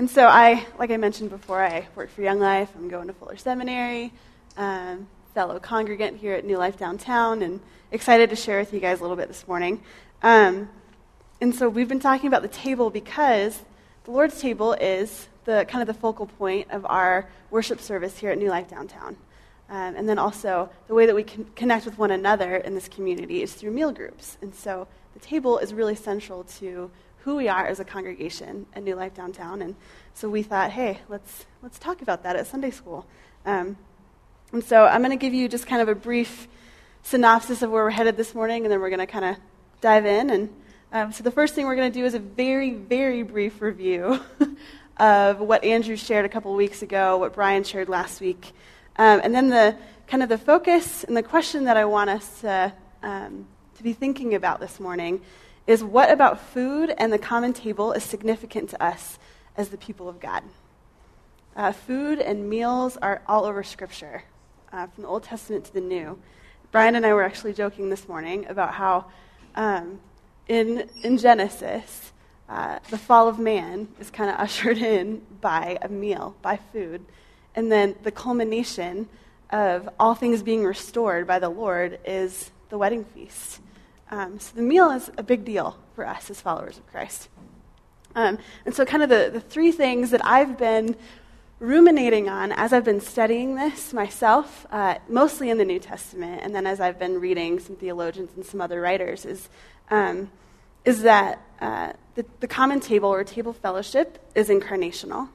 And so I, like I mentioned before, I work for Young Life. I'm going to Fuller Seminary, um, fellow congregant here at New Life Downtown, and excited to share with you guys a little bit this morning. Um, and so we've been talking about the table because the Lord's table is the kind of the focal point of our worship service here at New Life Downtown. Um, and then also, the way that we can connect with one another in this community is through meal groups. And so the table is really central to who we are as a congregation at New Life Downtown. And so we thought, hey, let's, let's talk about that at Sunday school. Um, and so I'm going to give you just kind of a brief synopsis of where we're headed this morning, and then we're going to kind of dive in. And um, so the first thing we're going to do is a very, very brief review of what Andrew shared a couple weeks ago, what Brian shared last week. Um, and then the kind of the focus and the question that I want us to, um, to be thinking about this morning is what about food and the common table is significant to us as the people of God? Uh, food and meals are all over Scripture, uh, from the Old Testament to the New. Brian and I were actually joking this morning about how um, in, in Genesis, uh, the fall of man is kind of ushered in by a meal, by food. And then the culmination of all things being restored by the Lord is the wedding feast. Um, so the meal is a big deal for us as followers of Christ. Um, and so, kind of the, the three things that I've been ruminating on as I've been studying this myself, uh, mostly in the New Testament, and then as I've been reading some theologians and some other writers, is, um, is that uh, the, the common table or table fellowship is incarnational,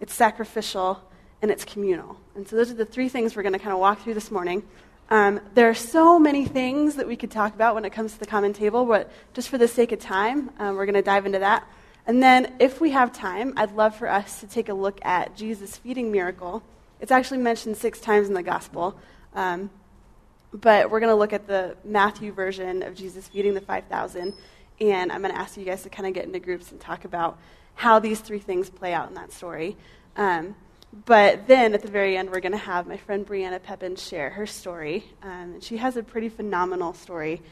it's sacrificial, and it's communal. And so those are the three things we're going to kind of walk through this morning. Um, there are so many things that we could talk about when it comes to the common table, but just for the sake of time, um, we're going to dive into that. And then, if we have time, I'd love for us to take a look at Jesus' feeding miracle. It's actually mentioned six times in the gospel, um, but we're going to look at the Matthew version of Jesus feeding the 5,000. And I'm going to ask you guys to kind of get into groups and talk about how these three things play out in that story. Um, but then at the very end, we're going to have my friend Brianna Pepin share her story. Um, and she has a pretty phenomenal story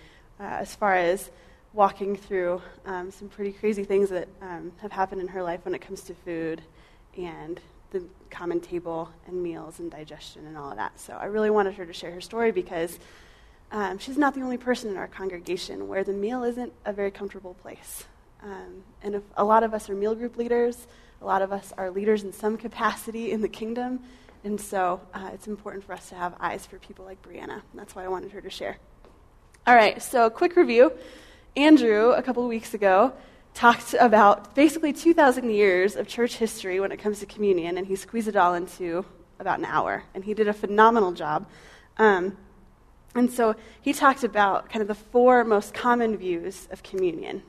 uh, as far as walking through um, some pretty crazy things that um, have happened in her life when it comes to food and the common table and meals and digestion and all of that. So I really wanted her to share her story because um, she's not the only person in our congregation where the meal isn't a very comfortable place. Um, and a lot of us are meal group leaders, a lot of us are leaders in some capacity in the kingdom, and so uh, it's important for us to have eyes for people like Brianna. That's why I wanted her to share. All right, so a quick review. Andrew, a couple of weeks ago, talked about basically 2,000 years of church history when it comes to communion, and he squeezed it all into about an hour. And he did a phenomenal job. Um, and so he talked about kind of the four most common views of communion.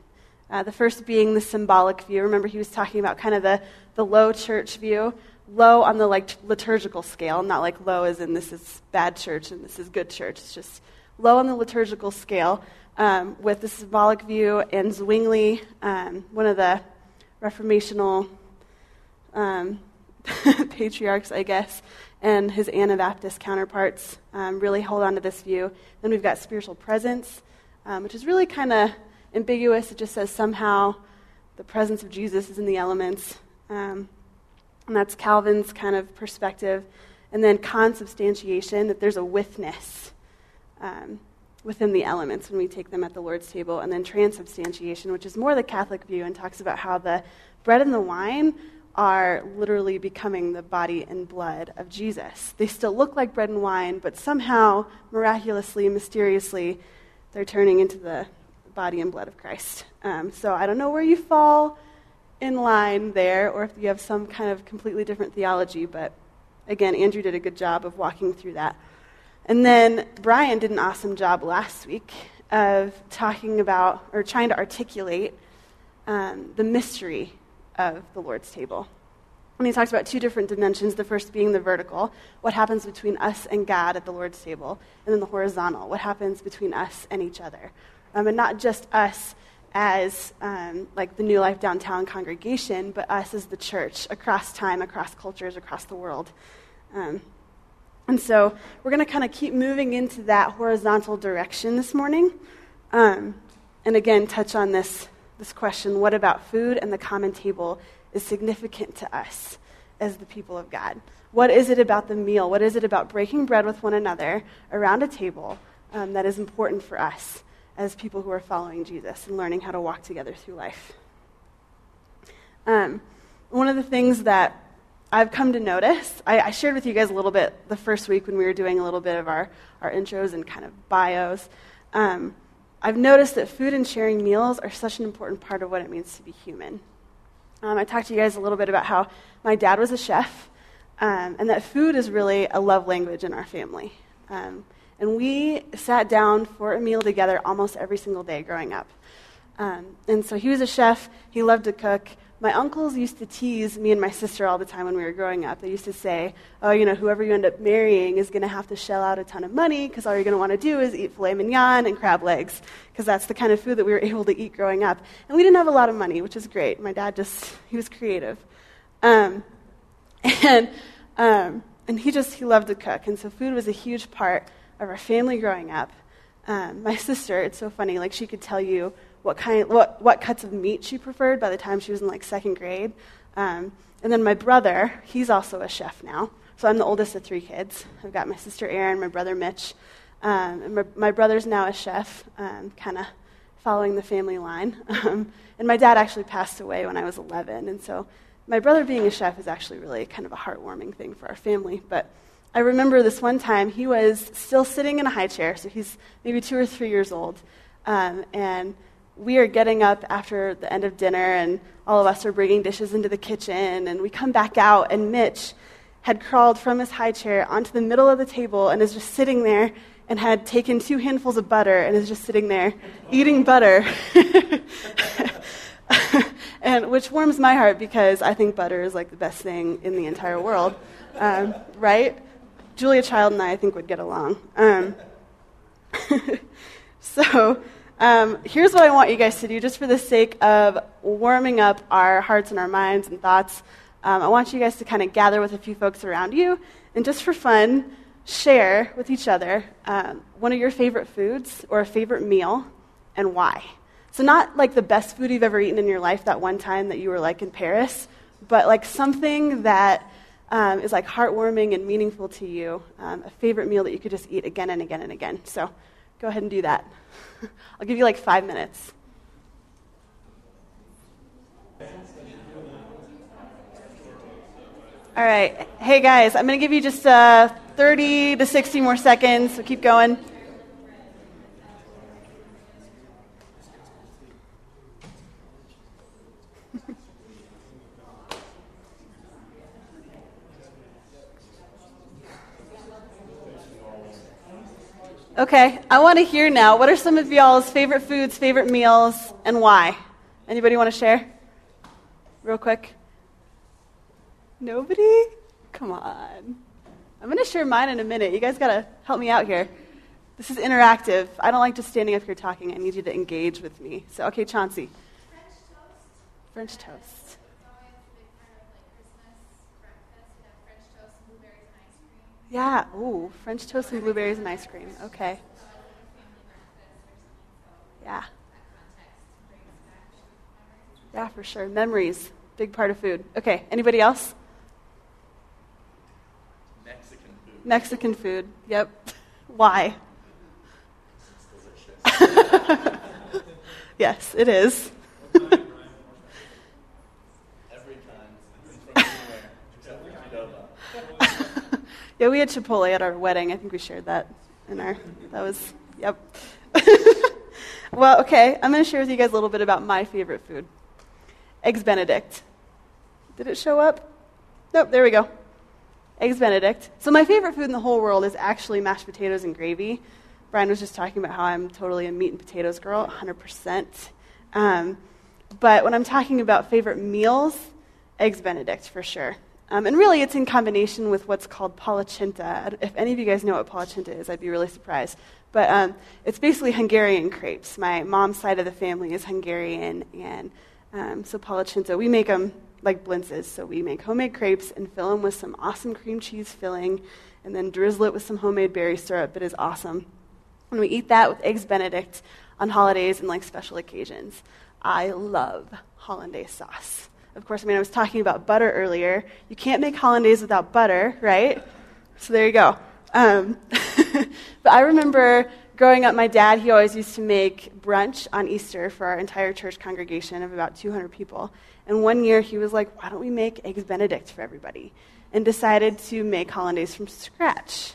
Uh, the first being the symbolic view. Remember, he was talking about kind of the, the low church view, low on the like liturgical scale, not like low as in this is bad church and this is good church. It's just low on the liturgical scale um, with the symbolic view and Zwingli, um, one of the reformational um, patriarchs, I guess, and his Anabaptist counterparts um, really hold on to this view. Then we've got spiritual presence, um, which is really kind of ambiguous. It just says somehow the presence of Jesus is in the elements. Um, and that's Calvin's kind of perspective. And then consubstantiation, that there's a withness um, within the elements when we take them at the Lord's table. And then transubstantiation, which is more the Catholic view and talks about how the bread and the wine are literally becoming the body and blood of Jesus. They still look like bread and wine, but somehow, miraculously, mysteriously, they're turning into the body and blood of Christ. Um, so I don't know where you fall in line there or if you have some kind of completely different theology, but again, Andrew did a good job of walking through that. And then Brian did an awesome job last week of talking about or trying to articulate um, the mystery of the Lord's table. And he talks about two different dimensions the first being the vertical, what happens between us and God at the Lord's table, and then the horizontal, what happens between us and each other um, and not just us as um, like the New Life Downtown congregation, but us as the church across time, across cultures, across the world. Um, and so we're going to kind of keep moving into that horizontal direction this morning. Um, and again, touch on this, this question what about food and the common table is significant to us as the people of God? What is it about the meal? What is it about breaking bread with one another around a table um, that is important for us as people who are following Jesus and learning how to walk together through life? Um, one of the things that I've come to notice, I, I, shared with you guys a little bit the first week when we were doing a little bit of our, our intros and kind of bios. Um, I've noticed that food and sharing meals are such an important part of what it means to be human. Um, I talked to you guys a little bit about how my dad was a chef, um, and that food is really a love language in our family. Um, and we sat down for a meal together almost every single day growing up. Um, and so he was a chef, he loved to cook my uncles used to tease me and my sister all the time when we were growing up. They used to say, oh, you know, whoever you end up marrying is going to have to shell out a ton of money because all you're going to want to do is eat filet mignon and crab legs because that's the kind of food that we were able to eat growing up. And we didn't have a lot of money, which is great. My dad just, he was creative. Um, and, um, and he just, he loved to cook. And so food was a huge part of our family growing up. Um, my sister, it's so funny, like she could tell you what kind, what, what cuts of meat she preferred by the time she was in like second grade. Um, and then my brother, he's also a chef now. So I'm the oldest of three kids. I've got my sister Erin, my brother Mitch, um, and my, my, brother's now a chef, um, kind of following the family line. Um, and my dad actually passed away when I was 11, and so my brother being a chef is actually really kind of a heartwarming thing for our family. But I remember this one time he was still sitting in a high chair, so he's maybe two or three years old, um, and we are getting up after the end of dinner, and all of us are bringing dishes into the kitchen, and we come back out, and Mitch had crawled from his high chair onto the middle of the table and is just sitting there and had taken two handfuls of butter and is just sitting there eating butter. and which warms my heart because I think butter is like the best thing in the entire world, um, right? Julia Child and I, I think, would get along. Um, so um, here's what I want you guys to do, just for the sake of warming up our hearts and our minds and thoughts. Um, I want you guys to kind of gather with a few folks around you and just for fun, share with each other um, one of your favorite foods or a favorite meal and why. So, not like the best food you've ever eaten in your life that one time that you were like in Paris, but like something that um, is like heartwarming and meaningful to you, um, a favorite meal that you could just eat again and again and again. So, go ahead and do that. I'll give you like five minutes. All right. Hey, guys, I'm going to give you just uh, 30 to 60 more seconds, so keep going. Okay, I want to hear now. What are some of y'all's favorite foods, favorite meals, and why? Anybody want to share? Real quick. Nobody? Come on. I'm going to share mine in a minute. You guys got to help me out here. This is interactive. I don't like just standing up here talking. I need you to engage with me. So, okay, Chauncey. French toast. French toast. Yeah, ooh, French toast and blueberries and ice cream. Okay. Yeah. Yeah, for sure. Memories, big part of food. Okay, anybody else? Mexican food. Mexican food, yep. Why? yes, it is. Yeah, we had Chipotle at our wedding. I think we shared that in our. That was yep. well, okay. I'm going to share with you guys a little bit about my favorite food, eggs Benedict. Did it show up? Nope. There we go. Eggs Benedict. So my favorite food in the whole world is actually mashed potatoes and gravy. Brian was just talking about how I'm totally a meat and potatoes girl, 100%. Um, but when I'm talking about favorite meals, eggs Benedict for sure. Um, and really, it's in combination with what's called palichinta. If any of you guys know what palichinta is, I'd be really surprised. But um, it's basically Hungarian crepes. My mom's side of the family is Hungarian, and um, so palichinta, we make them like blintzes. So we make homemade crepes and fill them with some awesome cream cheese filling, and then drizzle it with some homemade berry syrup. It is awesome. And we eat that with eggs Benedict on holidays and like special occasions. I love hollandaise sauce. Of course, I mean, I was talking about butter earlier. You can't make hollandaise without butter, right? So there you go. Um, but I remember growing up, my dad, he always used to make brunch on Easter for our entire church congregation of about 200 people. And one year he was like, why don't we make Eggs Benedict for everybody? And decided to make hollandaise from scratch.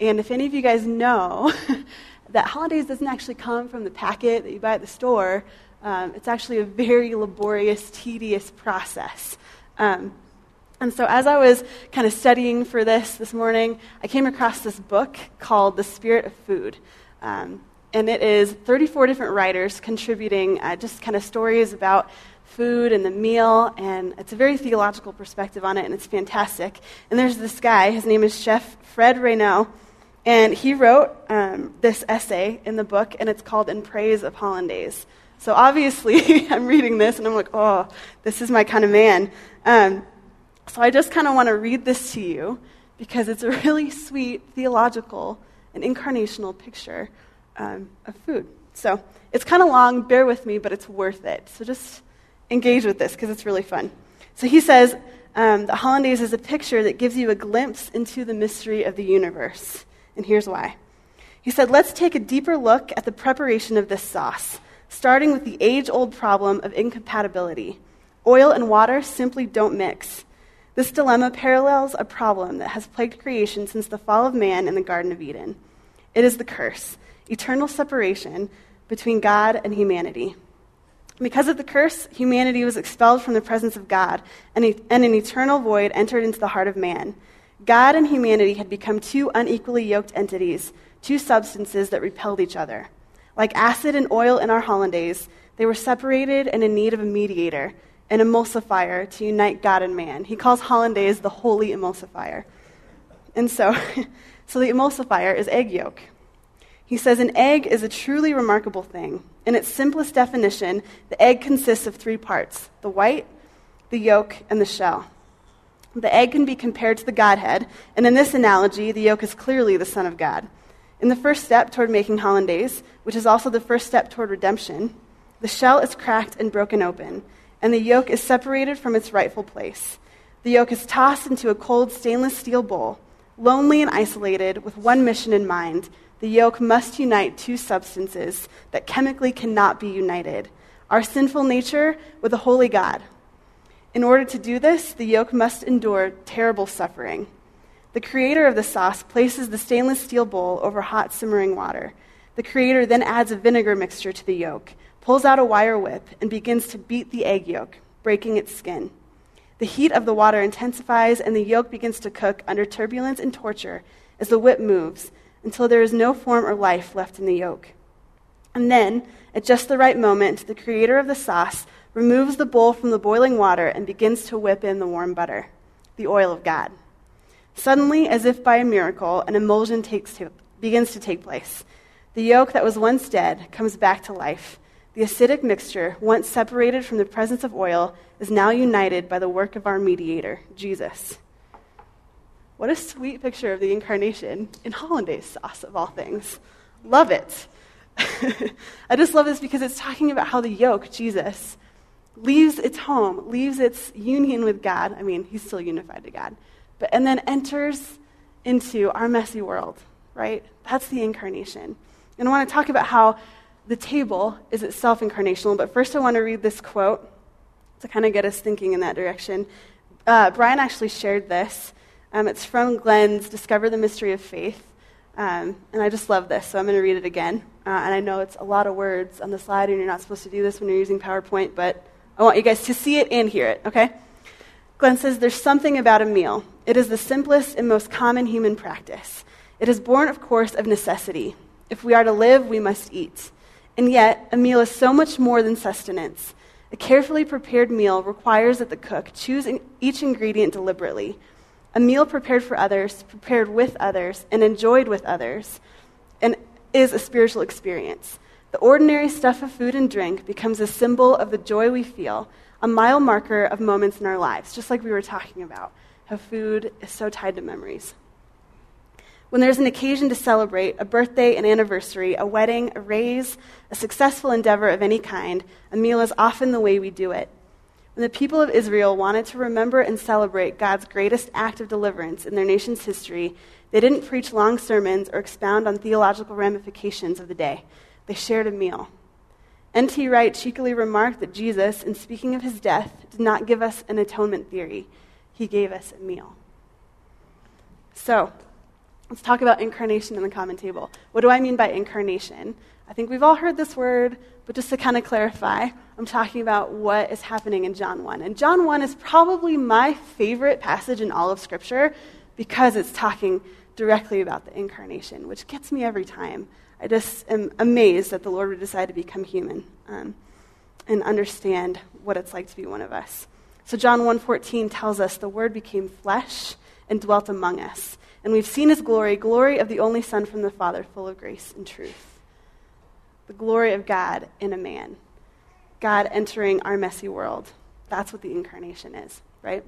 And if any of you guys know that hollandaise doesn't actually come from the packet that you buy at the store, um, it's actually a very laborious, tedious process. Um, and so, as I was kind of studying for this this morning, I came across this book called The Spirit of Food. Um, and it is 34 different writers contributing uh, just kind of stories about food and the meal, and it's a very theological perspective on it, and it's fantastic. And there's this guy, his name is Chef Fred Reynaud, and he wrote um, this essay in the book, and it's called In Praise of Hollandaise. So obviously, I'm reading this, and I'm like, oh, this is my kind of man. Um, so I just kind of want to read this to you because it's a really sweet theological and incarnational picture um, of food. So it's kind of long, bear with me, but it's worth it. So just engage with this because it's really fun. So he says um, the hollandaise is a picture that gives you a glimpse into the mystery of the universe. And here's why. He said, let's take a deeper look at the preparation of this sauce, starting with the age old problem of incompatibility. Oil and water simply don't mix. This dilemma parallels a problem that has plagued creation since the fall of man in the Garden of Eden. It is the curse, eternal separation between God and humanity. Because of the curse, humanity was expelled from the presence of God, and, and an eternal void entered into the heart of man. God and humanity had become two unequally yoked entities, two substances that repelled each other. Like acid and oil in our hollandaise, they were separated and in need of a mediator, an emulsifier to unite God and man. He calls hollandaise the holy emulsifier. And so, so the emulsifier is egg yolk. He says an egg is a truly remarkable thing. In its simplest definition, the egg consists of three parts the white, the yolk, and the shell. The egg can be compared to the Godhead, and in this analogy, the yolk is clearly the Son of God. In the first step toward making hollandaise, which is also the first step toward redemption, the shell is cracked and broken open, and the yolk is separated from its rightful place. The yolk is tossed into a cold stainless steel bowl. Lonely and isolated, with one mission in mind, the yolk must unite two substances that chemically cannot be united our sinful nature with a holy God. In order to do this, the yolk must endure terrible suffering. The creator of the sauce places the stainless steel bowl over hot simmering water. The creator then adds a vinegar mixture to the yolk pulls out a wire whip, and begins to beat the egg yolk, breaking its skin. The heat of the water intensifies, and the yolk begins to cook under turbulence and torture as the whip moves until there is no form or life left in the yolk. And then, at just the right moment, the creator of the sauce removes the bowl from the boiling water and begins to whip in the warm butter, the oil of God. Suddenly, as if by a miracle, an emulsion to, begins to take place. The yolk that was once dead comes back to life the acidic mixture, once separated from the presence of oil, is now united by the work of our mediator, Jesus. What a sweet picture of the incarnation in hollandaise sauce, of all things. Love it. I just love this because it's talking about how the yolk, Jesus, leaves its home, leaves its union with God. I mean, he's still unified to God, but and then enters into our messy world, right? That's the incarnation. And I want to talk about how the table is itself incarnational, but first I want to read this quote to kind of get us thinking in that direction. Uh, Brian actually shared this. Um, it's from Glenn's Discover the Mystery of Faith. Um, and I just love this, so I'm going to read it again. Uh, and I know it's a lot of words on the slide, and you're not supposed to do this when you're using PowerPoint, but I want you guys to see it and hear it, okay? Glenn says, There's something about a meal. It is the simplest and most common human practice. It is born, of course, of necessity. If we are to live, we must eat. And yet, a meal is so much more than sustenance. A carefully prepared meal requires that the cook choose each ingredient deliberately. A meal prepared for others, prepared with others, and enjoyed with others, and is a spiritual experience. The ordinary stuff of food and drink becomes a symbol of the joy we feel, a mile marker of moments in our lives, just like we were talking about, how food is so tied to memories. When there's an occasion to celebrate, a birthday, an anniversary, a wedding, a raise, a successful endeavor of any kind, a meal is often the way we do it. When the people of Israel wanted to remember and celebrate God's greatest act of deliverance in their nation's history, they didn't preach long sermons or expound on theological ramifications of the day. They shared a meal. N.T. Wright cheekily remarked that Jesus, in speaking of his death, did not give us an atonement theory, he gave us a meal. So, let's talk about incarnation in the common table. What do I mean by incarnation? I think we've all heard this word, but just to kind of clarify, I'm talking about what is happening in John 1. And John 1 is probably my favorite passage in all of Scripture because it's talking directly about the incarnation, which gets me every time. I just am amazed that the Lord would decide to become human um, and understand what it's like to be one of us. So John 1:14 tells us the word became flesh and dwelt among us. And we've seen his glory, glory of the only son from the Father, full of grace and truth. The glory of God in a man. God entering our messy world. That's what the incarnation is, right?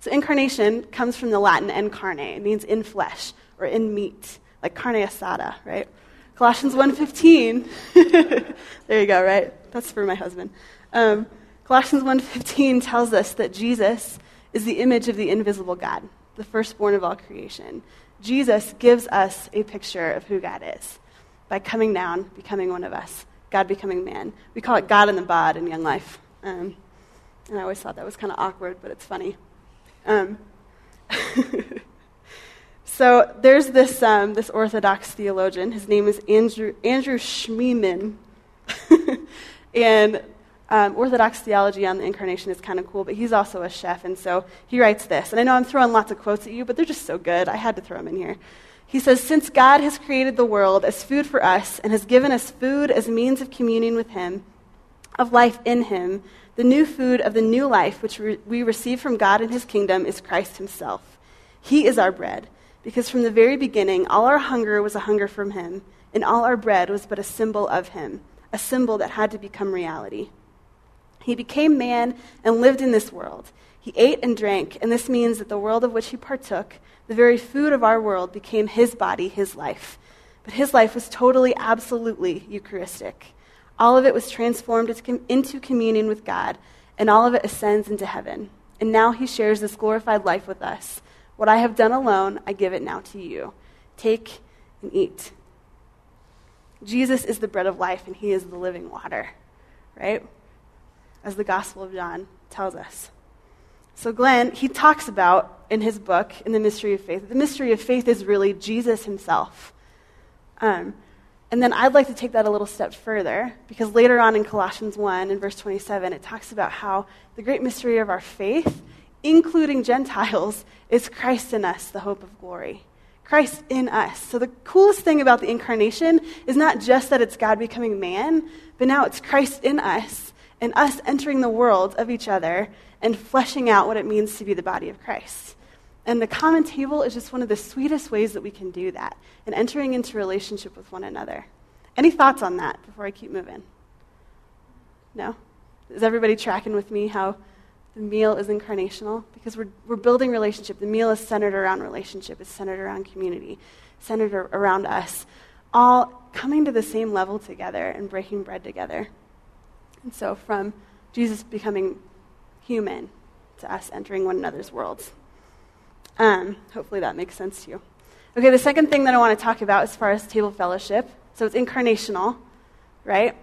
So incarnation comes from the Latin incarne. It means in flesh or in meat, like carne asada, right? Colossians 1.15. there you go, right? That's for my husband. Um, Colossians 1.15 tells us that Jesus is the image of the invisible God, the firstborn of all creation. Jesus gives us a picture of who God is by coming down, becoming one of us, God becoming man. We call it God in the bod in Young Life. Um, and I always thought that was kind of awkward, but it's funny. Um, so there's this, um, this Orthodox theologian. His name is Andrew, Andrew Schmemann. and um, Orthodox theology on the incarnation is kind of cool, but he's also a chef. And so he writes this. And I know I'm throwing lots of quotes at you, but they're just so good. I had to throw them in here. He says, Since God has created the world as food for us and has given us food as a means of communion with Him, of life in Him, the new food of the new life which re- we receive from God in His kingdom is Christ Himself. He is our bread, because from the very beginning, all our hunger was a hunger from Him, and all our bread was but a symbol of Him, a symbol that had to become reality. He became man and lived in this world. He ate and drank, and this means that the world of which he partook, the very food of our world, became his body, his life. But his life was totally, absolutely Eucharistic. All of it was transformed into communion with God, and all of it ascends into heaven. And now he shares this glorified life with us. What I have done alone, I give it now to you. Take and eat. Jesus is the bread of life, and he is the living water, right? As the Gospel of John tells us. So, Glenn, he talks about in his book, in The Mystery of Faith, the mystery of faith is really Jesus himself. Um, and then I'd like to take that a little step further, because later on in Colossians 1, in verse 27, it talks about how the great mystery of our faith, including Gentiles, is Christ in us, the hope of glory. Christ in us. So the coolest thing about the incarnation is not just that it's God becoming man, but now it's Christ in us and us entering the world of each other and fleshing out what it means to be the body of Christ. And the common table is just one of the sweetest ways that we can do that and entering into relationship with one another. Any thoughts on that before I keep moving? No? Is everybody tracking with me how the meal is incarnational? Because we're, we're building relationship. The meal is centered around relationship, it's centered around community, centered around us, all coming to the same level together and breaking bread together. And so, from Jesus becoming human to us entering one another's worlds. Um, hopefully that makes sense to you. Okay, the second thing that I want to talk about as far as table fellowship so it's incarnational, right?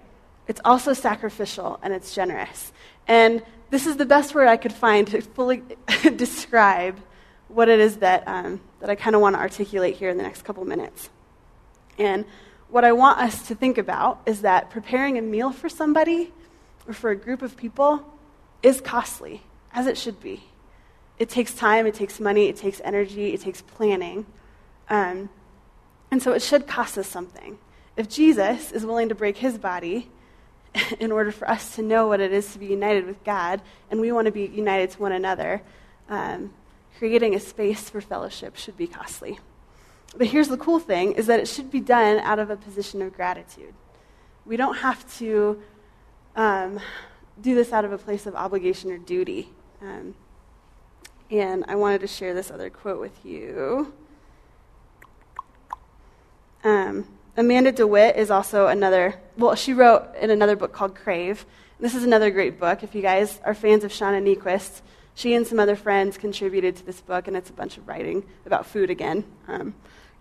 It's also sacrificial and it's generous. And this is the best word I could find to fully describe what it is that, um, that I kind of want to articulate here in the next couple minutes. And what I want us to think about is that preparing a meal for somebody or for a group of people is costly, as it should be. It takes time, it takes money, it takes energy, it takes planning. Um, and so it should cost us something. If Jesus is willing to break his body in order for us to know what it is to be united with God, and we want to be united to one another, um, creating a space for fellowship should be costly. But here's the cool thing is that it should be done out of a position of gratitude. We don't have to um, do this out of a place of obligation or duty. Um, and I wanted to share this other quote with you. Um, Amanda DeWitt is also another, well, she wrote in another book called Crave, This is another great book. If you guys are fans of Shauna Niequist, she and some other friends contributed to this book, and it's a bunch of writing about food again. Um,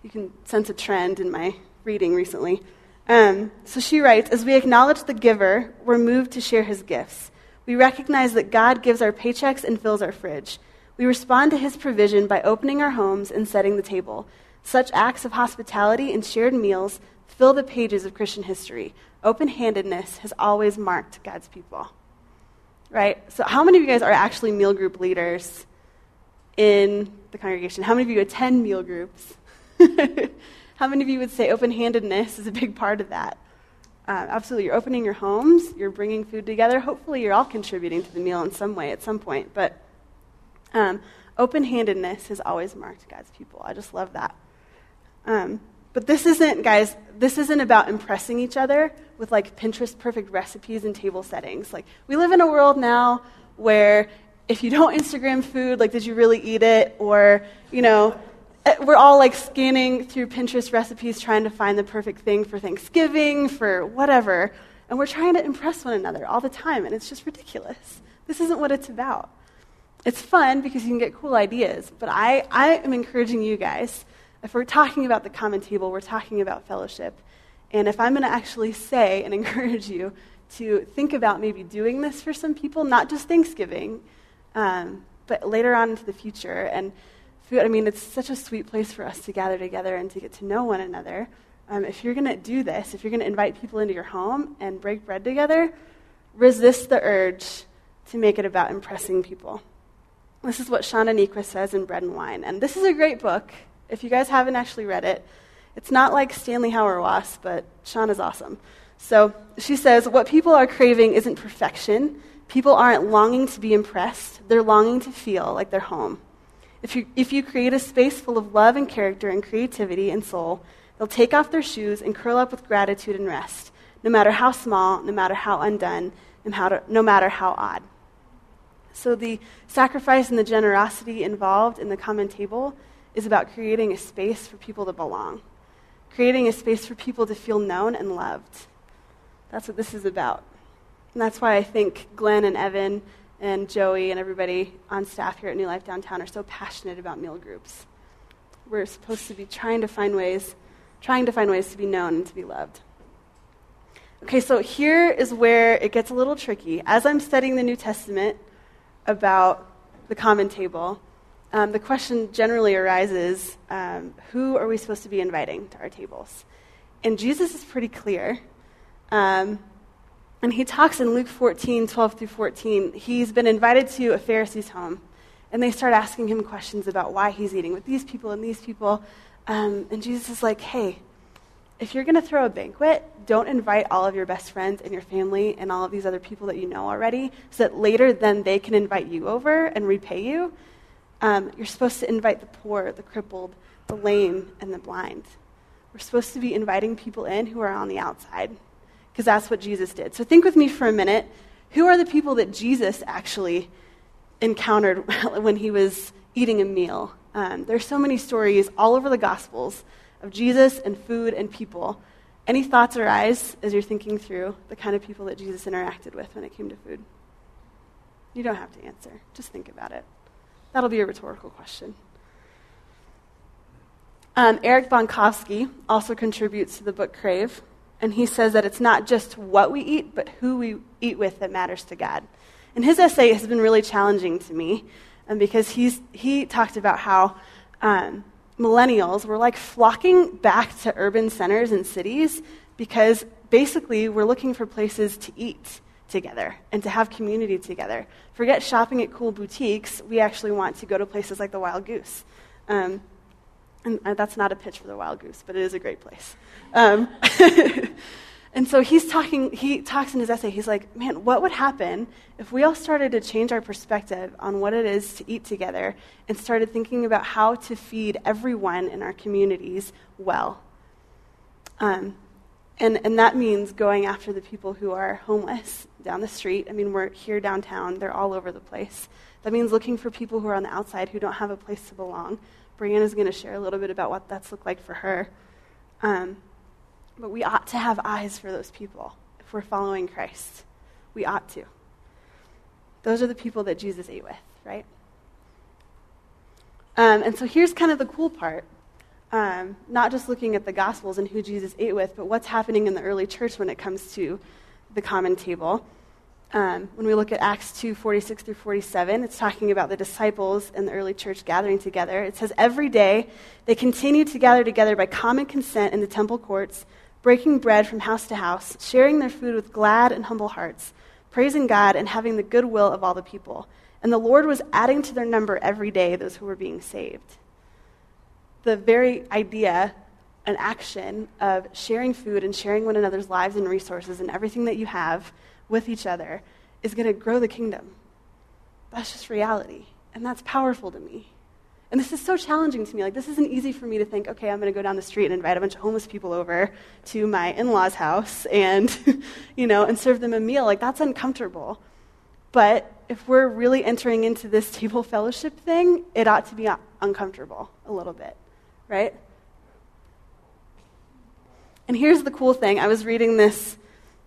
you can sense a trend in my reading recently. Um, so she writes As we acknowledge the giver, we're moved to share his gifts. We recognize that God gives our paychecks and fills our fridge. We respond to his provision by opening our homes and setting the table. Such acts of hospitality and shared meals fill the pages of Christian history. Open handedness has always marked God's people. Right? So, how many of you guys are actually meal group leaders in the congregation? How many of you attend meal groups? how many of you would say open handedness is a big part of that? Uh, absolutely. You're opening your homes, you're bringing food together. Hopefully, you're all contributing to the meal in some way at some point. But um, open handedness has always marked God's people. I just love that. Um, but this isn't, guys, this isn't about impressing each other with like Pinterest perfect recipes and table settings. Like, we live in a world now where if you don't Instagram food, like, did you really eat it? Or, you know, eh, we're all like scanning through Pinterest recipes trying to find the perfect thing for Thanksgiving, for whatever. And we're trying to impress one another all the time, and it's just ridiculous. This isn't what it's about. It's fun because you can get cool ideas, but I, I am encouraging you guys if we're talking about the common table, we're talking about fellowship. And if I'm going to actually say and encourage you to think about maybe doing this for some people, not just Thanksgiving, um, but later on into the future. And food, I mean, it's such a sweet place for us to gather together and to get to know one another. Um, if you're going to do this, if you're going to invite people into your home and break bread together, resist the urge to make it about impressing people. This is what Shauna Niequist says in Bread and Wine. And this is a great book. If you guys haven't actually read it, it's not like Stanley Hauerwas, but Sean is awesome. So she says, What people are craving isn't perfection. People aren't longing to be impressed, they're longing to feel like they're home. If you, if you create a space full of love and character and creativity and soul, they'll take off their shoes and curl up with gratitude and rest, no matter how small, no matter how undone, and how to, no matter how odd. So the sacrifice and the generosity involved in the common table is about creating a space for people to belong, creating a space for people to feel known and loved. That's what this is about. And that's why I think Glenn and Evan and Joey and everybody on staff here at New Life Downtown are so passionate about meal groups. We're supposed to be trying to find ways, trying to find ways to be known and to be loved. Okay, so here is where it gets a little tricky. As I'm studying the New Testament about the common table, um, the question generally arises um, who are we supposed to be inviting to our tables? And Jesus is pretty clear. Um, and he talks in Luke 14, 12 through 14. He's been invited to a Pharisee's home, and they start asking him questions about why he's eating with these people and these people. Um, and Jesus is like, hey, if you're going to throw a banquet, don't invite all of your best friends and your family and all of these other people that you know already, so that later then they can invite you over and repay you. Um, you're supposed to invite the poor, the crippled, the lame, and the blind. We're supposed to be inviting people in who are on the outside, because that's what Jesus did. So think with me for a minute. Who are the people that Jesus actually encountered when he was eating a meal? Um, there's so many stories all over the Gospels of Jesus and food and people. Any thoughts arise as you're thinking through the kind of people that Jesus interacted with when it came to food? You don't have to answer, just think about it. That'll be a rhetorical question. Um, Eric Bonkowski also contributes to the book Crave, and he says that it's not just what we eat, but who we eat with that matters to God. And his essay has been really challenging to me um, because he's, he talked about how um, millennials were like flocking back to urban centers and cities because basically we're looking for places to eat together and to have community together. Forget shopping at cool boutiques. We actually want to go to places like the Wild Goose. Um, and uh, that's not a pitch for the Wild Goose, but it is a great place. Um, and so he's talking, he talks in his essay, he's like, man, what would happen if we all started to change our perspective on what it is to eat together and started thinking about how to feed everyone in our communities well? Um, and, and that means going after the people who are homeless down the street. I mean, we're here downtown, they're all over the place. That means looking for people who are on the outside who don't have a place to belong. Brianna is going to share a little bit about what that's looked like for her. Um, but we ought to have eyes for those people if we're following Christ. We ought to. Those are the people that Jesus ate with, right? Um, and so here's kind of the cool part. Um, not just looking at the Gospels and who Jesus ate with, but what's happening in the early church when it comes to the common table. Um, when we look at Acts 2 46 through 47, it's talking about the disciples and the early church gathering together. It says, Every day they continued to gather together by common consent in the temple courts, breaking bread from house to house, sharing their food with glad and humble hearts, praising God and having the goodwill of all the people. And the Lord was adding to their number every day those who were being saved. The very idea and action of sharing food and sharing one another's lives and resources and everything that you have with each other is going to grow the kingdom. That's just reality. And that's powerful to me. And this is so challenging to me. Like, this isn't easy for me to think, okay, I'm going to go down the street and invite a bunch of homeless people over to my in law's house and, you know, and serve them a meal. Like, that's uncomfortable. But if we're really entering into this table fellowship thing, it ought to be uncomfortable a little bit, right? And here's the cool thing I was reading this.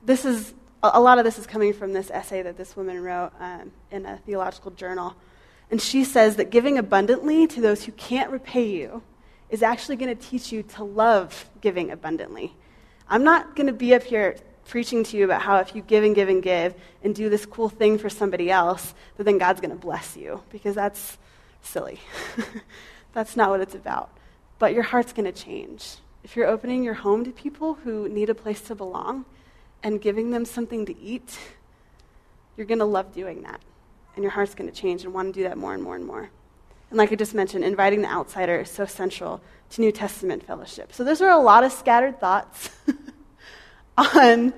This is a lot of this is coming from this essay that this woman wrote um, in a theological journal. And she says that giving abundantly to those who can't repay you is actually going to teach you to love giving abundantly. I'm not going to be up here preaching to you about how if you give and give and give and do this cool thing for somebody else, that then God's going to bless you, because that's silly. that's not what it's about. But your heart's going to change. If you're opening your home to people who need a place to belong, and giving them something to eat, you're going to love doing that. And your heart's going to change and want to do that more and more and more. And like I just mentioned, inviting the outsider is so central to New Testament fellowship. So those are a lot of scattered thoughts on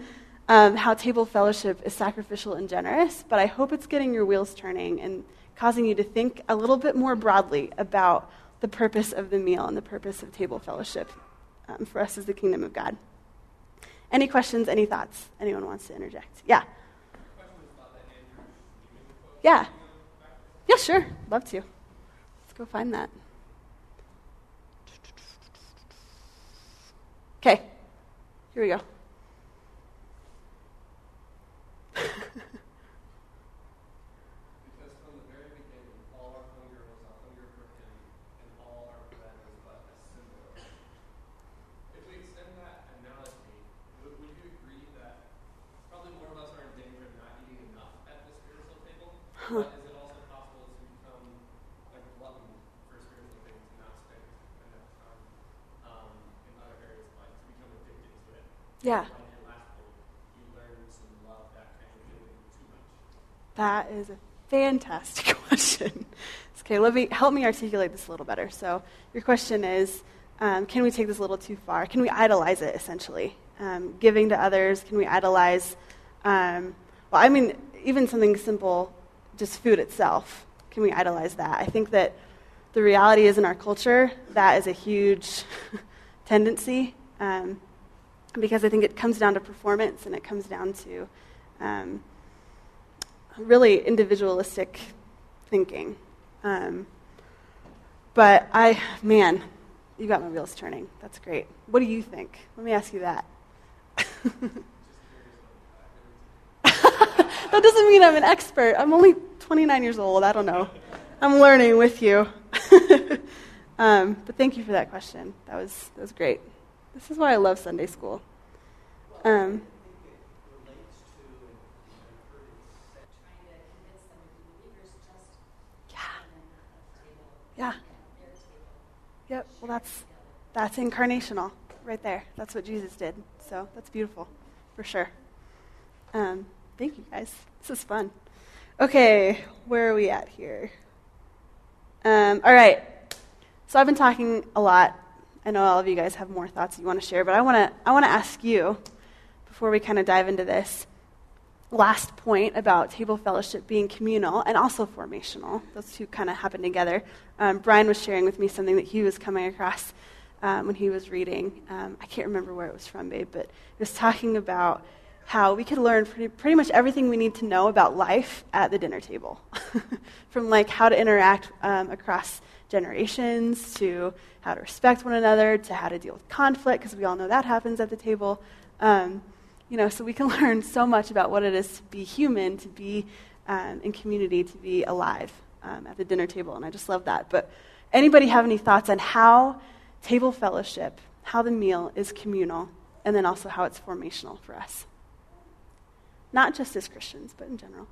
um, how table fellowship is sacrificial and generous, but I hope it's getting your wheels turning and causing you to think a little bit more broadly about the purpose of the meal and the purpose of table fellowship um, for us as the kingdom of God. Any questions, any thoughts? Anyone wants to interject? Yeah. Yeah. Yeah, sure. Love to. Let's go find that. Okay. Here we go. Fantastic question. okay, let me help me articulate this a little better. So, your question is, um, can we take this a little too far? Can we idolize it essentially? Um, giving to others, can we idolize? Um, well, I mean, even something simple, just food itself. Can we idolize that? I think that the reality is in our culture that is a huge tendency. Um, because I think it comes down to performance and it comes down to um, really individualistic thinking. Um, but I, man, you got my wheels turning. That's great. What do you think? Let me ask you that. that doesn't mean I'm an expert. I'm only 29 years old. I don't know. I'm learning with you. um, but thank you for that question. That was, that was great. This is why I love Sunday school. Um, yeah. Yeah. Yep. Well, that's that's incarnational right there. That's what Jesus did. So that's beautiful, for sure. Um, thank you guys. This is fun. Okay, where are we at here? Um, all right. So I've been talking a lot I know all of you guys have more thoughts you want to share, but I want to I want to ask you before we kind of dive into this last point about table fellowship being communal and also formational. Those two kind of happen together. Um, Brian was sharing with me something that he was coming across um, when he was reading. Um, I can't remember where it was from, babe, but it was talking about how we could learn pretty, pretty much everything we need to know about life at the dinner table, from like how to interact um, across generations to how to respect one another to how to deal with conflict, because we all know that happens at the table. Um, You know, so we can learn so much about what it is to be human, to be um, in community, to be alive um, at the dinner table, and I just love that. But anybody have any thoughts on how table fellowship, how the meal is communal, and then also how it's formational for us? Not just as Christians, but in general.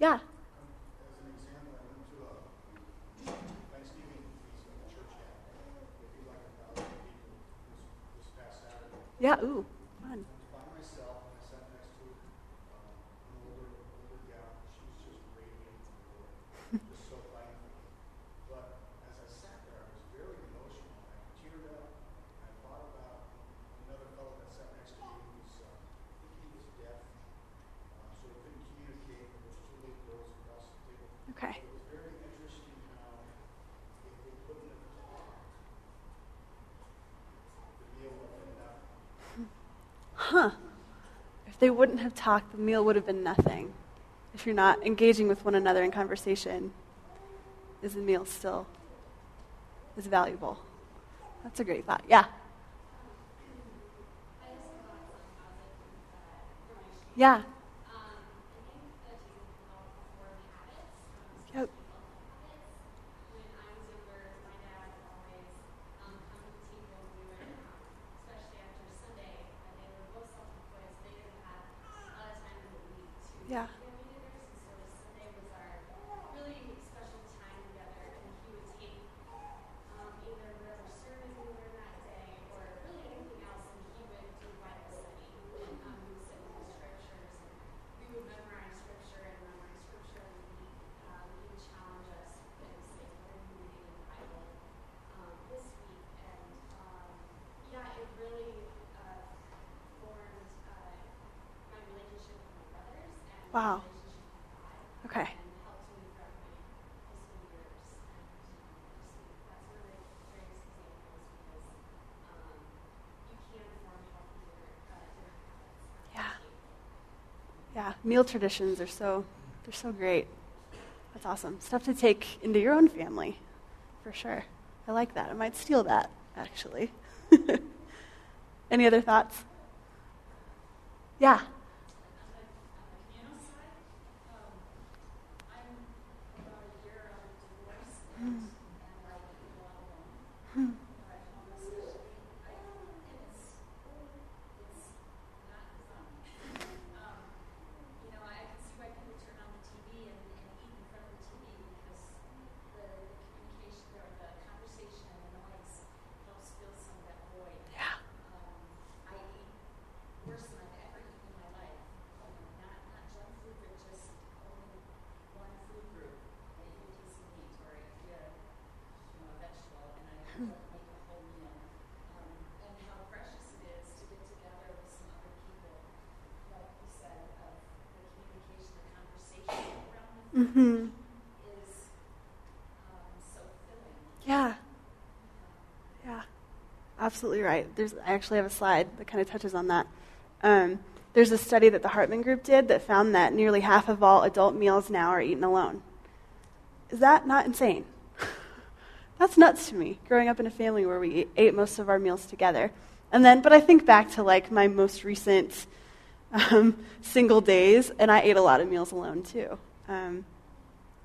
Yeah. Yeah, ooh, fun. By myself, and I sat next to um, an older, older gal. She was just radiant with the Lord, just so thankful. But as I sat there, I was very emotional. I teared up. I thought about another fellow that sat next to me who was, uh, I think he was deaf, uh, so he couldn't communicate. There was two little girls across the table. Okay. It was very interesting how if they couldn't have talked, the meal would have been nothing. Huh. If they wouldn't have talked, the meal would have been nothing. If you're not engaging with one another in conversation, is the meal still is valuable? That's a great thought. Yeah. Yeah. Yep. Yeah. Wow. Okay. Yeah. Yeah. Meal traditions are so they're so great. That's awesome. Stuff to take into your own family, for sure. I like that. I might steal that, actually. Any other thoughts? Yeah. Mm-hmm. Yeah. Yeah. Absolutely right. There's, I actually have a slide that kind of touches on that. Um, there's a study that the Hartman Group did that found that nearly half of all adult meals now are eaten alone. Is that not insane? That's nuts to me, growing up in a family where we ate most of our meals together. And then, but I think back to like my most recent um, single days, and I ate a lot of meals alone too. Um,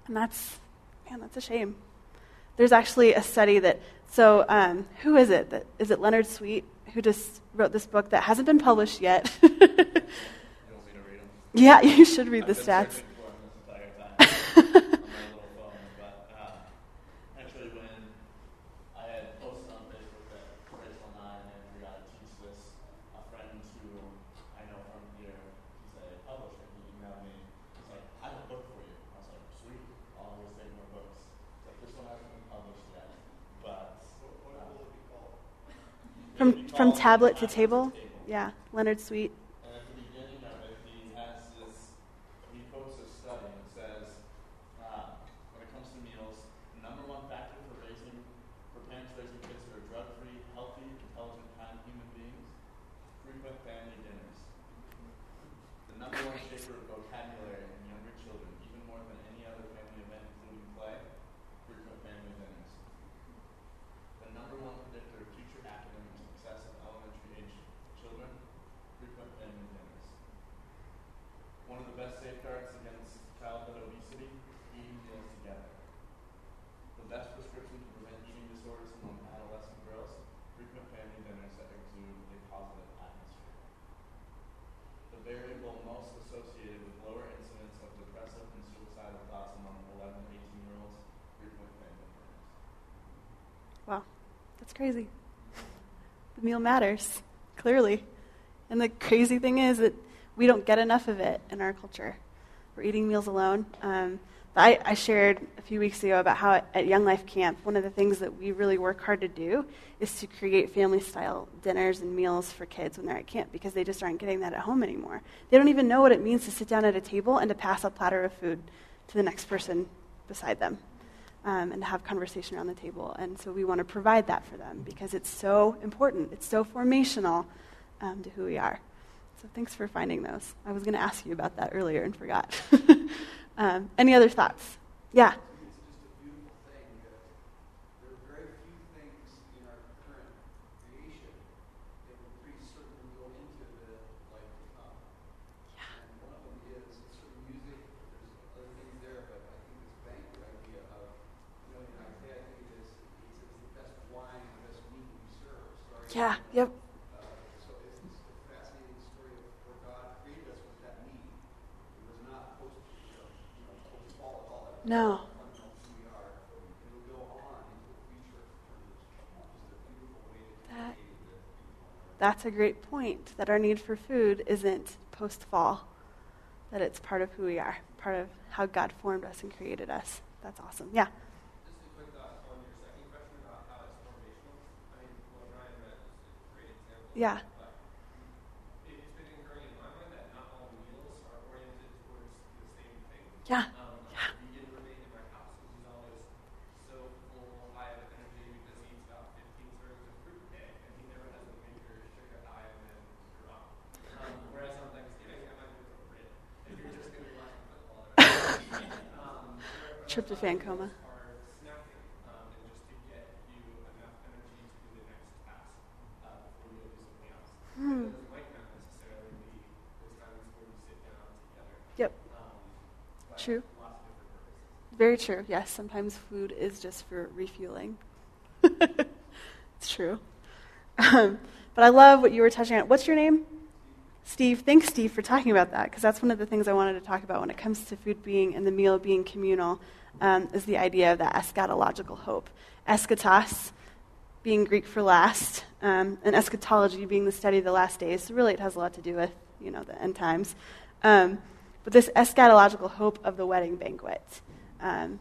and that's, man, that's a shame. There's actually a study that, so um, who is it? That, is it Leonard Sweet who just wrote this book that hasn't been published yet? You want me to read them? yeah, you should read the I've been stats. searching for 'em this entire time on my little phone, but uh, actually when I had posted on Facebook that Rachel and I and we got to teach this, a friend who I know from here, he's a publisher, he emailed me, he's like, I have a book for you. I was like, sweet, I'll always take more books. He's like, this one hasn't been published yet, but What, what uh, will it be called? From, tablet to table? Yeah, Leonard Sweet. And at the beginning of it, he has this, he quotes a study and says, uh, when it comes to meals, the number one factor for raising, for parents raising kids that are drug-free, healthy, intelligent, kind human beings, frequent family dinners. The number one shaper of vocabulary in younger children, even more than any other family event, including play, frequent family dinners. The number one predictor of future academic success of elementary age children, frequent family dinners. One of the best safeguards against childhood obesity, eating meals together. The best prescription to prevent eating disorders among adolescent girls, frequent family dinners that exude a positive atmosphere. The variable most associated with lower incidence of depressive and suicidal thoughts among 11 to 18 year olds, frequent family dinners. Wow, that's crazy. The meal matters, clearly. And the crazy thing is that we don't get enough of it in our culture. We're eating meals alone. Um, I, I, shared a few weeks ago about how at, Young Life Camp, one of the things that we really work hard to do is to create family style dinners and meals for kids when they're at camp because they just aren't getting that at home anymore. They don't even know what it means to sit down at a table and to pass a platter of food to the next person beside them um, and have conversation around the table. And so we want to provide that for them because it's so important, it's so formational um, to who we are. So thanks for finding those. I was going to ask you about that earlier and forgot. um, any other thoughts? Yeah. Yeah, yep. No. That, that's a great point. That our need for food isn't post fall, that it's part of who we are, part of how God formed us and created us. That's awesome. Yeah. Yeah. Yeah. Tryptophan coma. Hmm. Yep. True. Very true. Yes, sometimes food is just for refueling. it's true. Um, but I love what you were touching on. What's your name? Steve. Thanks, Steve, for talking about that, because that's one of the things I wanted to talk about when it comes to food being and the meal being communal, um, is the idea of that eschatological hope. Eschatos, being Greek for last, um, and eschatology being the study of the last days. So really, it has a lot to do with you know the end times. Um, but this eschatological hope of the wedding banquet. Um,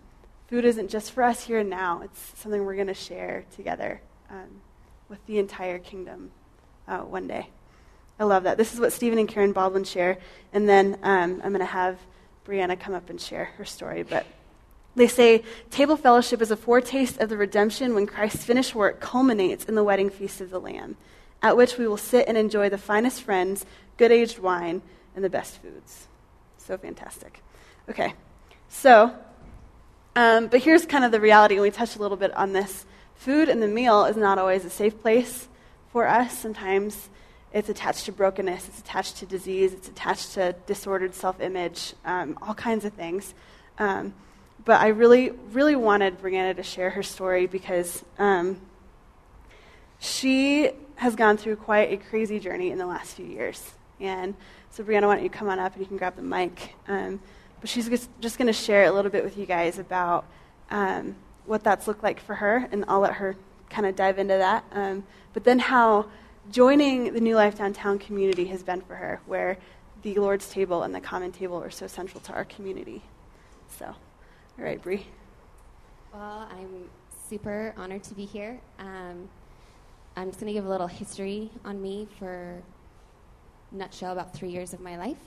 food isn't just for us here and now. It's something we're going to share together um, with the entire kingdom uh, one day. I love that. This is what Stephen and Karen Baldwin share, and then um, I'm going to have Brianna come up and share her story. But they say table fellowship is a foretaste of the redemption when Christ's finished work culminates in the wedding feast of the Lamb, at which we will sit and enjoy the finest friends, good aged wine, and the best foods. So fantastic. Okay, so, um, but here's kind of the reality, and we touched a little bit on this. Food and the meal is not always a safe place for us. Sometimes it's attached to brokenness, it's attached to disease, it's attached to disordered self image, um, all kinds of things. Um, but I really, really wanted Brianna to share her story because um, she has gone through quite a crazy journey in the last few years. And so, Brianna, why don't you come on up and you can grab the mic? She's just, just going to share a little bit with you guys about um, what that's looked like for her, and I'll let her kind of dive into that. Um, but then, how joining the New Life Downtown community has been for her, where the Lord's table and the common table are so central to our community. So. All right, Bree. Well, I'm super honored to be here. Um, I'm just going to give a little history on me for nutshell about three years of my life.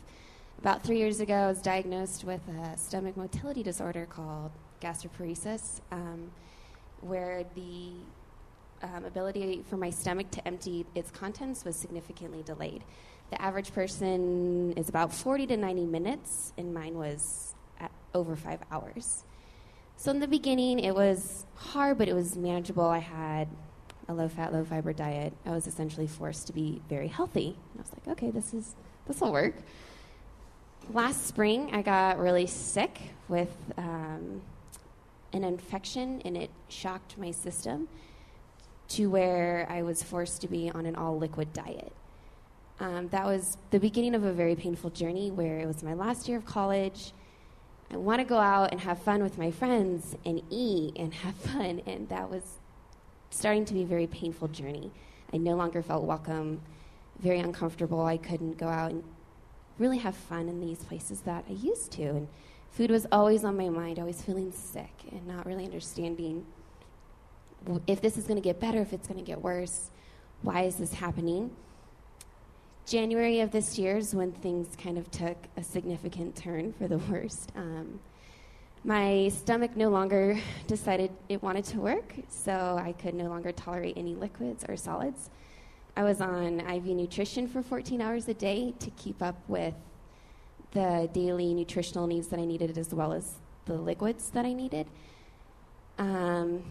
About three years ago, I was diagnosed with a stomach motility disorder called gastroparesis, um, where the um, ability for my stomach to empty its contents was significantly delayed. The average person is about 40 to 90 minutes, and mine was over five hours. So in the beginning, it was hard, but it was manageable. I had a low fat, low fiber diet, I was essentially forced to be very healthy. And I was like, okay, this is this will work. Last spring, I got really sick with um, an infection, and it shocked my system to where I was forced to be on an all liquid diet. Um, that was the beginning of a very painful journey where it was my last year of college. I want to go out and have fun with my friends and eat and have fun, and that was starting to be a very painful journey. I no longer felt welcome, very uncomfortable. I couldn't go out and really have fun in these places that I used to. And food was always on my mind, always feeling sick and not really understanding if this is going to get better, if it's going to get worse. Why is this happening? January of this year is when things kind of took a significant turn for the worst. Um, my stomach no longer decided it wanted to work, so I could no longer tolerate any liquids or solids. I was on IV nutrition for 14 hours a day to keep up with the daily nutritional needs that I needed, as well as the liquids that I needed. Um,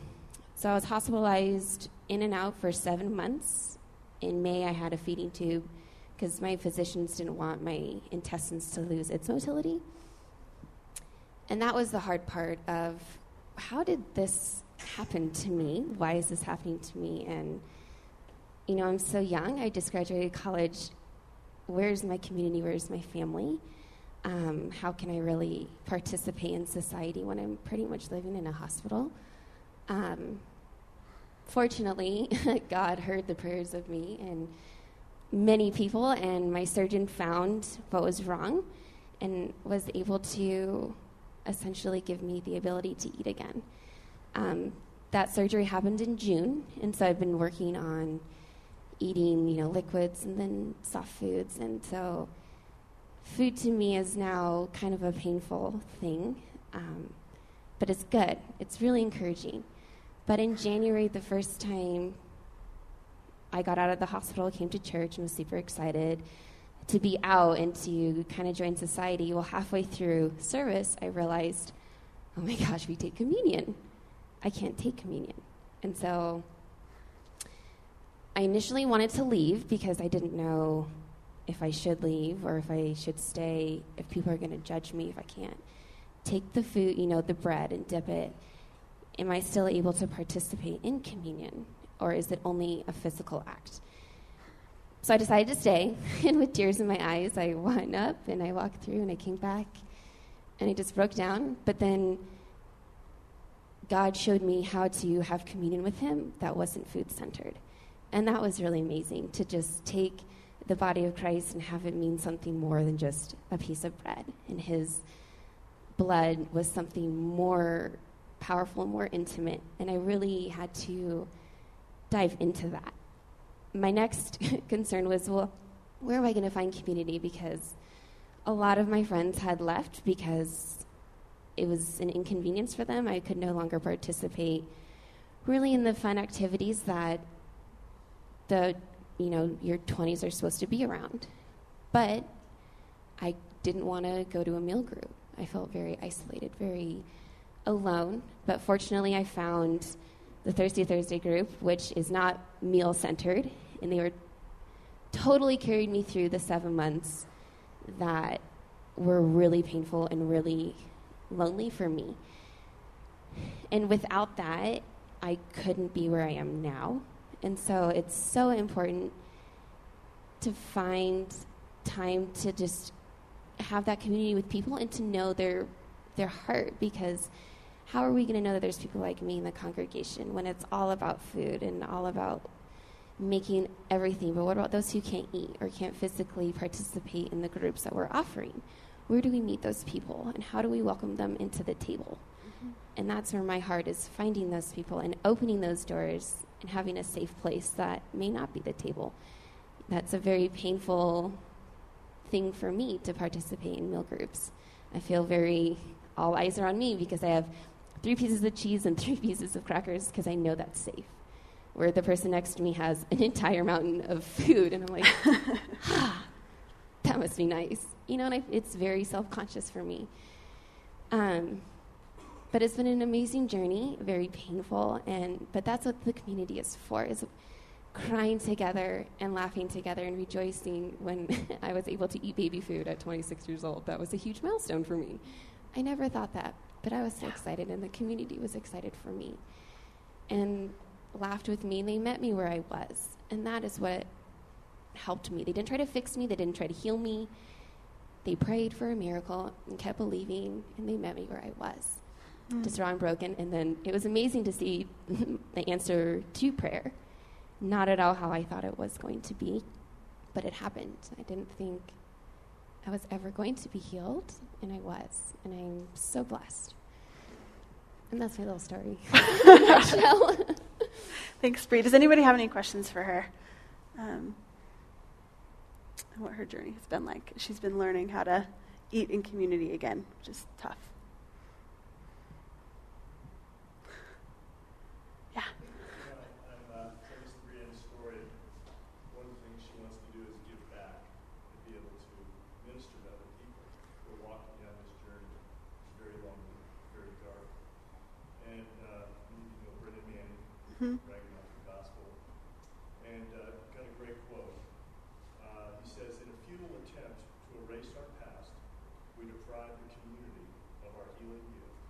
so I was hospitalized in and out for seven months. In May, I had a feeding tube because my physicians didn't want my intestines to lose its motility. And that was the hard part of how did this happen to me? Why is this happening to me? And, you know, I'm so young. I just graduated college. Where's my community? Where's my family? Um, how can I really participate in society when I'm pretty much living in a hospital? Um, fortunately, God heard the prayers of me and many people, and my surgeon found what was wrong and was able to essentially give me the ability to eat again. Um, that surgery happened in June, and so I've been working on eating, you know, liquids and then soft foods, and so food to me is now kind of a painful thing, um, but it's good. It's really encouraging. But in January, the first time I got out of the hospital, came to church, and was super excited to be out and to kind of join society. Well, halfway through service, I realized, oh my gosh, we take communion. I can't take communion. And so I initially wanted to leave because I didn't know if I should leave or if I should stay, if people are going to judge me if I can't. Take the food, you know, the bread and dip it. Am I still able to participate in communion? or is it only a physical act? So I decided to stay, and with tears in my eyes, I went up and I walked through and I came back and I just broke down. But then God showed me how to have communion with Him that wasn't food centered. And that was really amazing to just take the body of Christ and have it mean something more than just a piece of bread. And His blood was something more powerful more intimate. And I really had to dive into that. My next concern was well, where am I going to find community? Because a lot of my friends had left because it was an inconvenience for them. I could no longer participate really in the fun activities that the you know your 20s are supposed to be around. But I didn't want to go to a meal group. I felt very isolated, very alone. But fortunately, I found the Thirsty Thursday group, which is not meal centered, and they were totally carried me through the seven months that were really painful and really lonely for me. And without that, I couldn't be where I am now. And so it's so important to find time to just have that community with people and to know their their heart because how are we going to know that there's people like me in the congregation when it's all about food and all about making everything? But what about those who can't eat or can't physically participate in the groups that we're offering? Where do we meet those people and how do we welcome them into the table? Mm-hmm. And that's where my heart is finding those people and opening those doors and having a safe place that may not be the table. That's a very painful thing for me to participate in meal groups. I feel very all eyes are on me because I have three pieces of cheese and three pieces of crackers because I know that's safe. Where the person next to me has an entire mountain of food, and I'm like, ah, that must be nice. You know, and I, it's very self conscious for me. Um, but it's been an amazing journey, very painful, and but that's what the community is for: is crying together and laughing together and rejoicing. When I was able to eat baby food at 26 years old, that was a huge milestone for me. I never thought that, but I was so excited, and the community was excited for me, and laughed with me. And they met me where I was, and that is what helped me. They didn't try to fix me. They didn't try to heal me. They prayed for a miracle and kept believing, and they met me where I was mm. just and broken. And then it was amazing to see the answer to prayer. Not at all how I thought it was going to be, but it happened. I didn't think I was ever going to be healed, and I was. And I'm so blessed. And that's my little story. Thanks, Bree. Does anybody have any questions for her? Um, what her journey has been like. She's been learning how to eat in community again, which is tough. mm-hmm. bragging about the gospel. And uh, got a great quote. Uh, he says, In a futile attempt to erase our past, we deprive the community of our healing gift.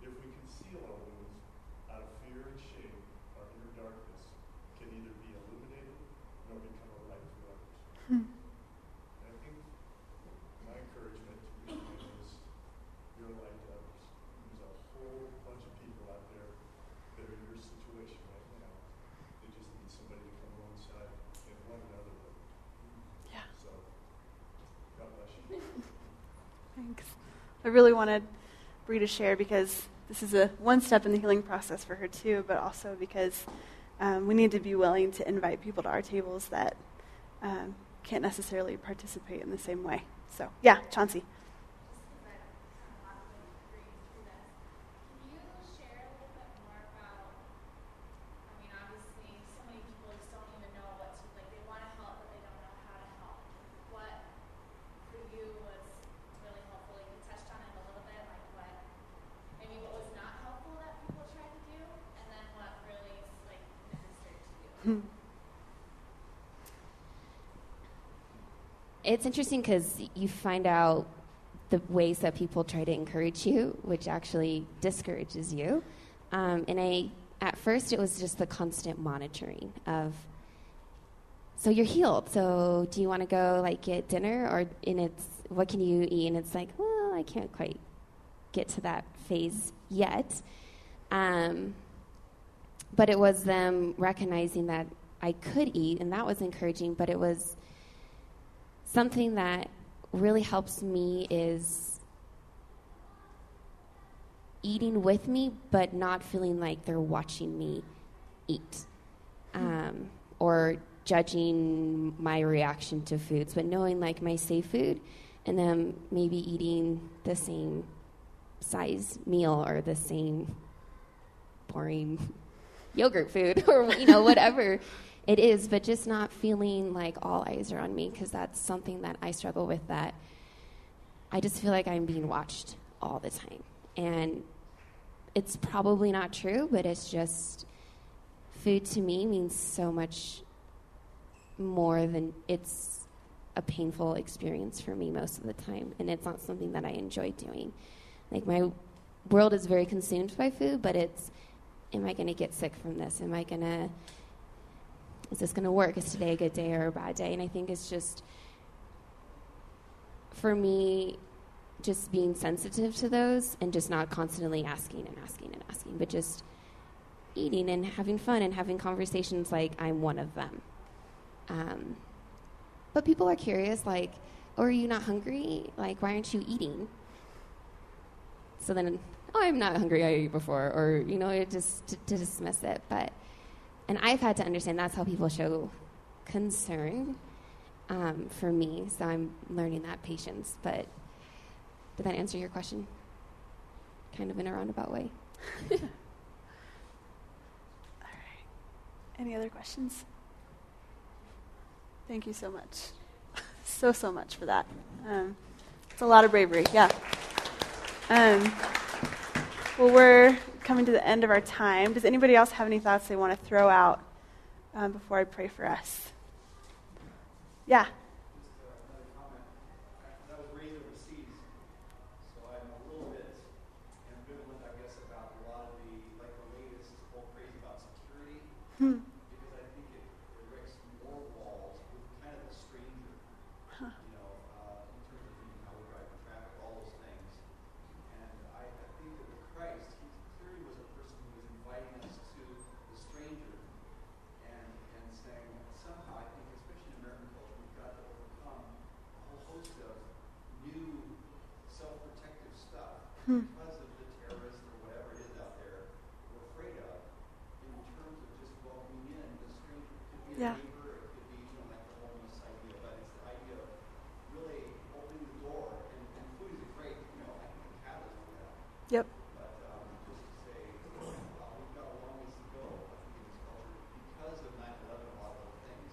If we conceal our wounds out of fear and shame, our inner darkness can neither be illuminated nor become a light to others. Hmm. I really wanted Bree to share because this is a one step in the healing process for her too, but also because um, we need to be willing to invite people to our tables that um, can't necessarily participate in the same way. So, yeah, Chauncey. It's interesting because you find out the ways that people try to encourage you, which actually discourages you. Um, and I, at first, it was just the constant monitoring of, so you're healed. So do you want to go like get dinner, or and it's what can you eat? And it's like, well, I can't quite get to that phase yet. Um, but it was them recognizing that I could eat, and that was encouraging. But it was something that really helps me is eating with me, but not feeling like they're watching me eat um, or judging my reaction to foods, but knowing like my safe food and then maybe eating the same size meal or the same boring yogurt food or you know whatever it is, but just not feeling like all eyes are on me because that's something that I struggle with that I just feel like I'm being watched all the time. And it's probably not true, but it's just food to me means so much more than it's a painful experience for me most of the time. And it's not something that I enjoy doing. Like, my world is very consumed by food, but it's am I going to get sick from this? Am I going to is this going to work? Is today a good day or a bad day? And I think it's just, for me, just being sensitive to those and just not constantly asking and asking and asking, but just eating and having fun and having conversations like I'm one of them. Um, but people are curious, like, oh, are you not hungry? Like, why aren't you eating? So then, oh, I'm not hungry. I ate before, or you know, just to, to dismiss it. But and I've had to understand that's how people show concern um, for me. So I'm learning that patience. But did that answer your question? Kind of in a roundabout way. All right. Any other questions? Thank you so much. so, so much for that. Um, it's a lot of bravery, yeah. Um, Well, we're coming to the end of our time. Does anybody else have any thoughts they want to throw out um, before I pray for us? Yeah. Just uh, another comment. I I was raised overseas, so I'm a little bit ambivalent, I guess, about a lot of the, like, the latest whole craze about security, Hmm. because I think it erects more walls with kind of a stranger, Huh. you know, uh, in terms of even how we drive in traffic, all those things. And I, I think that with Christ, he clearly was a person who was inviting us to the stranger and, and saying, somehow, I think, especially in American culture, we've got to overcome a whole host of new self-protective stuff Hmm. because of the terrorists or whatever it is out there we're afraid of in terms of just welcoming in the stranger. It could be a Yeah. neighbor, it could be, you know, like the homeless idea, but it's the idea of really opening the door. And, and food is a great, you know, I think, catalyst for that. Yep. But um, just to say, uh, we've got a long ways to go, I think, in this culture because of 9 11 and a lot of other things.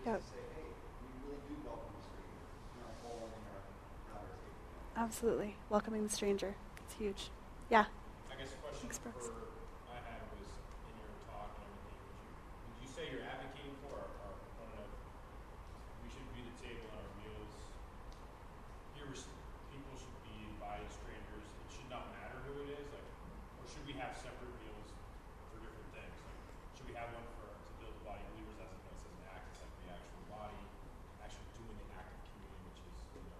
Just Yep. to say, hey, we really do welcome the stranger in our home, in our, around our table. Absolutely. Welcoming the stranger. It's huge. Yeah. I guess a question Thanks, Brooks. for I had was in your talk and everything. Would you, would you say you're advocating for, or, or I don't know, we should be the table on our meals? Here, res- people should be inviting strangers. It should not matter who it is, like, or should we have separate meals for different things? Like, should we have one for to build the body of believers? That's what it says an act. It's like the actual body, actually doing the act of communion, which is you know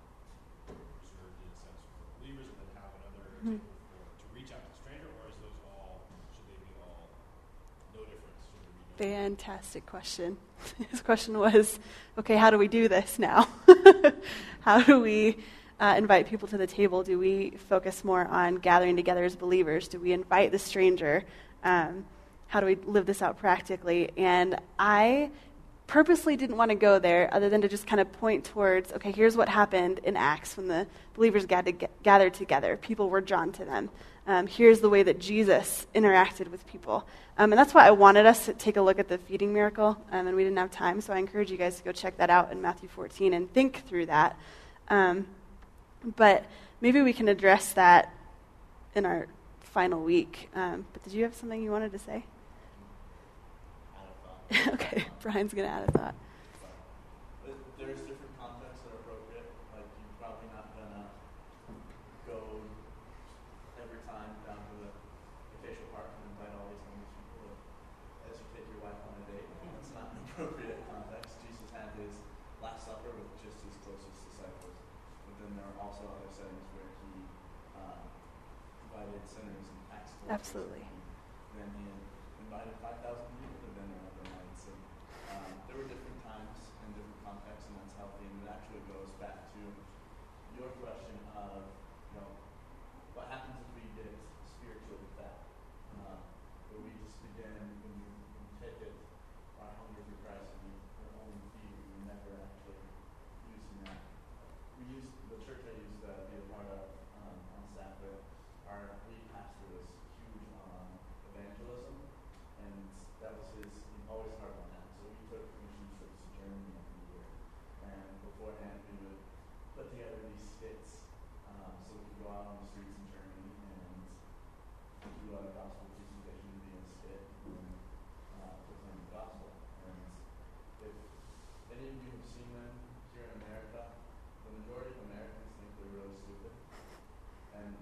reserved in a sense for believers, and then have another Mhm. table for to reach out to the stranger, or is those all should they be all no difference? Should there be no Fantastic question. His question was okay, how do we do this now? how do we uh, invite people to the table? Do we focus more on gathering together as believers? Do we invite the stranger? Um, how do we live this out practically? And I purposely didn't want to go there other than to just kind of point towards okay, here's what happened in Acts when the believers gathered, gathered together. People were drawn to them. Um, here's the way that Jesus interacted with people. Um, and that's why I wanted us to take a look at the feeding miracle, um, and we didn't have time, so I encourage you guys to go check that out in Matthew 14 and think through that. Um, but maybe we can address that in our final week. Um, but did you have something you wanted to say? Out of thought. okay, Brian's going to add a thought. There- There's different contexts that are appropriate. Like you're probably not gonna go every time down to the facial park and invite all these homeless people as you take your wife on a date. That's not an appropriate context. Jesus had his Last Supper with just his closest disciples, but then there are also other settings where he um, invited sinners and tax collectors. Absolutely. Then he invited 5,000 people to dinner other nights. And um, there were different times and different contexts, and that's healthy. And it actually goes back to your question of, you know, what happens if we get spiritually fat? Uh, where we just begin, when you, when you take it, our hunger for Christ, and you are only feeding, you're never actually using that. We use, the church I used to be a part of um, on staff our lead pastor was huge on evangelism, and that was his, he always harped on that. So we took mission trips to Germany every year, and beforehand we would put together these skits um, so we could go out on the streets in Germany and do a gospel presentation via skit and uh, proclaim the gospel. And if any of you have seen them here in America, the majority of Americans think they're really stupid, and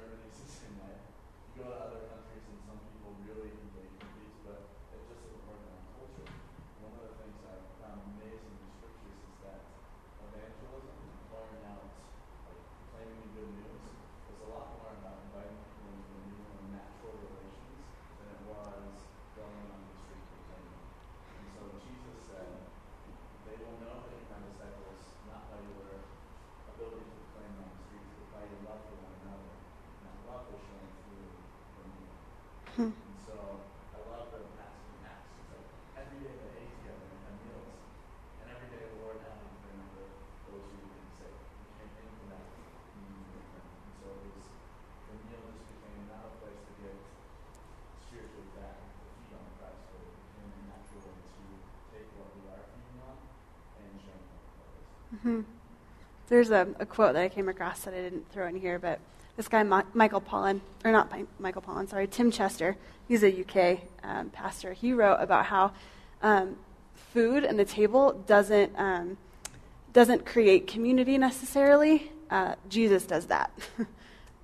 The same way. You go to other countries and some people really engage with these, but it just doesn't work in our culture. One of the things I found amazing in the scriptures is that evangelism, pouring out, like proclaiming the good news, is a lot more about inviting people into a new and natural relations than it was going on the street proclaiming. And so Jesus said, they will know that you're my disciples not by your ability to proclaim on the streets, but by your love for one another. Hmm. And so ate together and had meals. And every day Lord number those who. And so it was, the meal just became not a place to get spiritually and to feed on but it became a natural way to take what we are feeding on and it with others. hmm there's a, a quote that I came across that I didn't throw in here, but this guy, Michael Pollan, or not Mi- Michael Pollan, sorry, Tim Chester, he's a UK um, pastor. He wrote about how um, food and the table doesn't, um, doesn't create community necessarily. Uh, Jesus does that.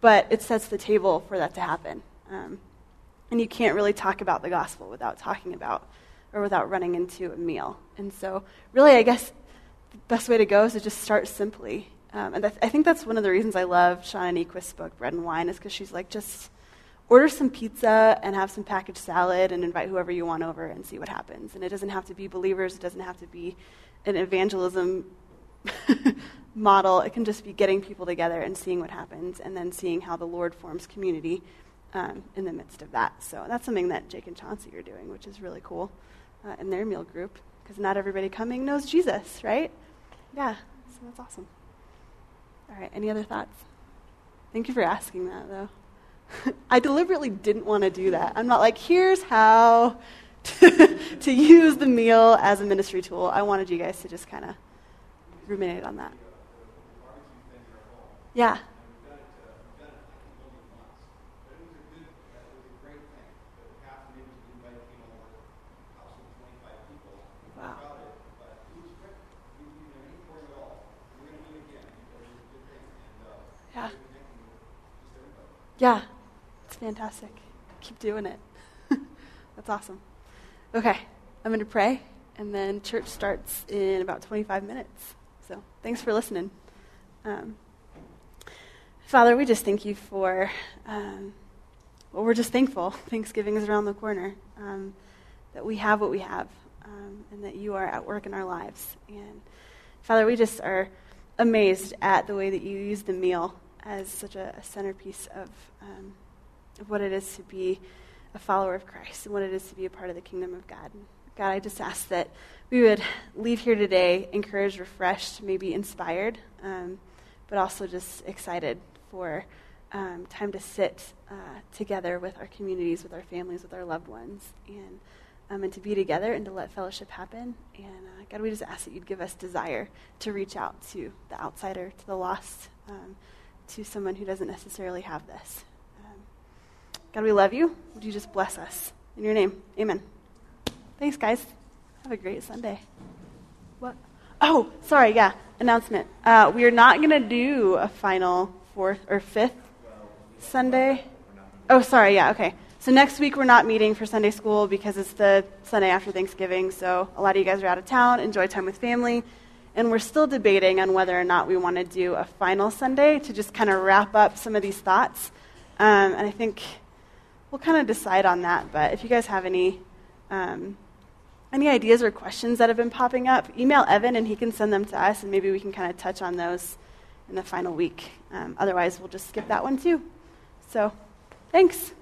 but it sets the table for that to happen. Um, and you can't really talk about the gospel without talking about or without running into a meal. And so, really, I guess the best way to go is to just start simply. Um, and th- I think that's one of the reasons I love Shauna Niequist's book, Bread and Wine, is because she's like, just order some pizza and have some packaged salad and invite whoever you want over and see what happens. And it doesn't have to be believers, it doesn't have to be an evangelism model. It can just be getting people together and seeing what happens and then seeing how the Lord forms community um, in the midst of that. So that's something that Jake and Chauncey are doing, which is really cool uh, in their meal group because not everybody coming knows Jesus, right? Yeah, so that's awesome. All right, any other thoughts? Thank you for asking that, though. I deliberately didn't want to do that. I'm not like, here's how to, to use the meal as a ministry tool. I wanted you guys to just kind of ruminate on that. Yeah. Wow. Yeah. Yeah. It's fantastic. Keep doing it. That's awesome. Okay. I'm going to pray, and then church starts in about 25 minutes. So thanks for listening. Um, Father, we just thank you for, um, well, we're just thankful. Thanksgiving is around the corner. Um, that we have what we have, um, and that you are at work in our lives. And Father, we just are amazed at the way that you use the meal as such a, a centerpiece of, um, of what it is to be a follower of Christ and what it is to be a part of the kingdom of God. God, I just ask that we would leave here today encouraged, refreshed, maybe inspired, um, but also just excited for um, time to sit uh, together with our communities, with our families, with our loved ones, and um, and to be together and to let fellowship happen. And uh, God, we just ask that you'd give us desire to reach out to the outsider, to the lost, um, to someone who doesn't necessarily have this. Um, God, we love you. Would you just bless us in your name? Amen. Thanks, guys. Have a great Sunday. What? Oh, sorry. Yeah, announcement. Uh, we are not going to do a final fourth or fifth Sunday. Oh, sorry. Yeah. Okay. So next week we're not meeting for Sunday school because it's the Sunday after Thanksgiving. So a lot of you guys are out of town. Enjoy time with family. And we're still debating on whether or not we want to do a final Sunday to just kind of wrap up some of these thoughts. Um, and I think we'll kind of decide on that. But if you guys have any um, any ideas or questions that have been popping up, email Evan and he can send them to us, and maybe we can kind of touch on those in the final week. Um, otherwise, we'll just skip that one too. So, thanks.